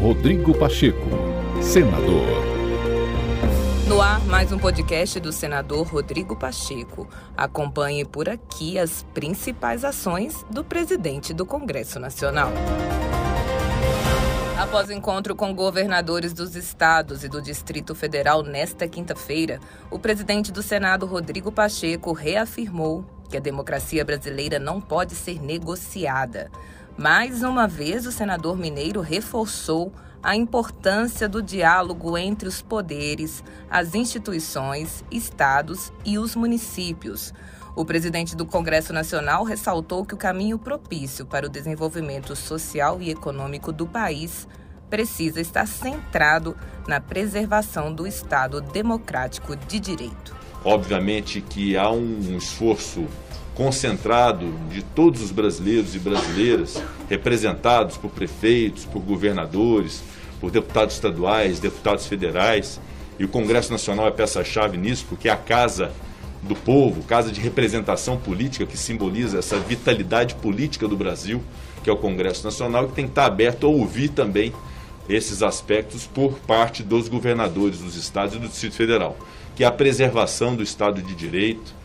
Rodrigo Pacheco, senador. No ar, mais um podcast do senador Rodrigo Pacheco. Acompanhe por aqui as principais ações do presidente do Congresso Nacional. Após encontro com governadores dos estados e do Distrito Federal nesta quinta-feira, o presidente do Senado, Rodrigo Pacheco, reafirmou que a democracia brasileira não pode ser negociada. Mais uma vez, o senador mineiro reforçou a importância do diálogo entre os poderes, as instituições, estados e os municípios. O presidente do Congresso Nacional ressaltou que o caminho propício para o desenvolvimento social e econômico do país precisa estar centrado na preservação do Estado democrático de direito. Obviamente que há um esforço concentrado de todos os brasileiros e brasileiras, representados por prefeitos, por governadores, por deputados estaduais, deputados federais. E o Congresso Nacional é peça-chave nisso, porque é a casa do povo, casa de representação política que simboliza essa vitalidade política do Brasil, que é o Congresso Nacional, que tem que estar aberto a ouvir também esses aspectos por parte dos governadores dos estados e do Distrito Federal, que é a preservação do Estado de Direito,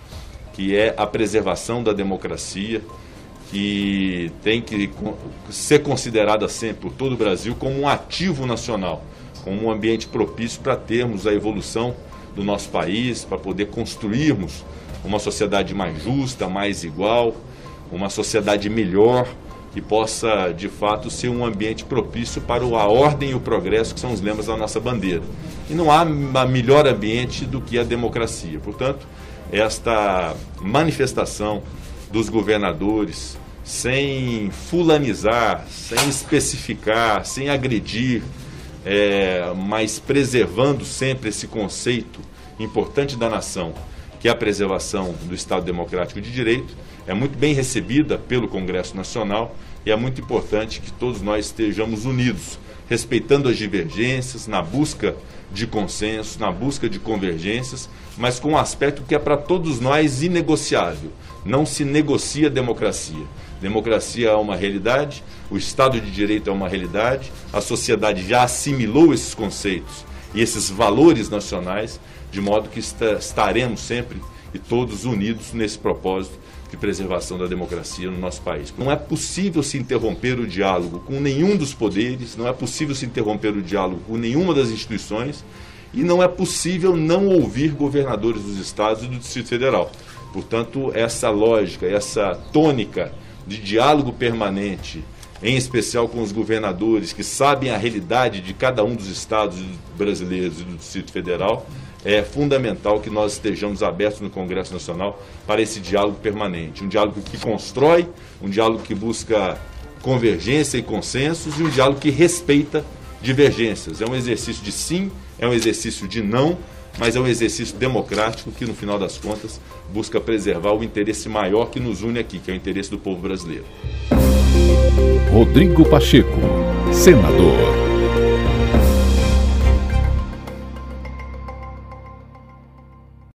que é a preservação da democracia, que tem que ser considerada sempre por todo o Brasil como um ativo nacional, como um ambiente propício para termos a evolução do nosso país, para poder construirmos uma sociedade mais justa, mais igual, uma sociedade melhor, que possa de fato ser um ambiente propício para a ordem e o progresso, que são os lemas da nossa bandeira. E não há melhor ambiente do que a democracia. Portanto, esta manifestação dos governadores, sem fulanizar, sem especificar, sem agredir, é, mas preservando sempre esse conceito importante da nação, que é a preservação do Estado Democrático de Direito, é muito bem recebida pelo Congresso Nacional e é muito importante que todos nós estejamos unidos, respeitando as divergências, na busca de consenso, na busca de convergências, mas com um aspecto que é para todos nós inegociável. Não se negocia democracia. Democracia é uma realidade, o Estado de Direito é uma realidade, a sociedade já assimilou esses conceitos e esses valores nacionais, de modo que estaremos sempre e todos unidos nesse propósito de preservação da democracia no nosso país. Não é possível se interromper o diálogo com nenhum dos poderes, não é possível se interromper o diálogo com nenhuma das instituições e não é possível não ouvir governadores dos estados e do Distrito Federal. Portanto, essa lógica, essa tônica de diálogo permanente, em especial com os governadores que sabem a realidade de cada um dos estados brasileiros e do Distrito Federal, é fundamental que nós estejamos abertos no Congresso Nacional para esse diálogo permanente. Um diálogo que constrói, um diálogo que busca convergência e consensos e um diálogo que respeita divergências. É um exercício de sim, é um exercício de não, mas é um exercício democrático que, no final das contas, busca preservar o interesse maior que nos une aqui, que é o interesse do povo brasileiro. Rodrigo Pacheco, senador.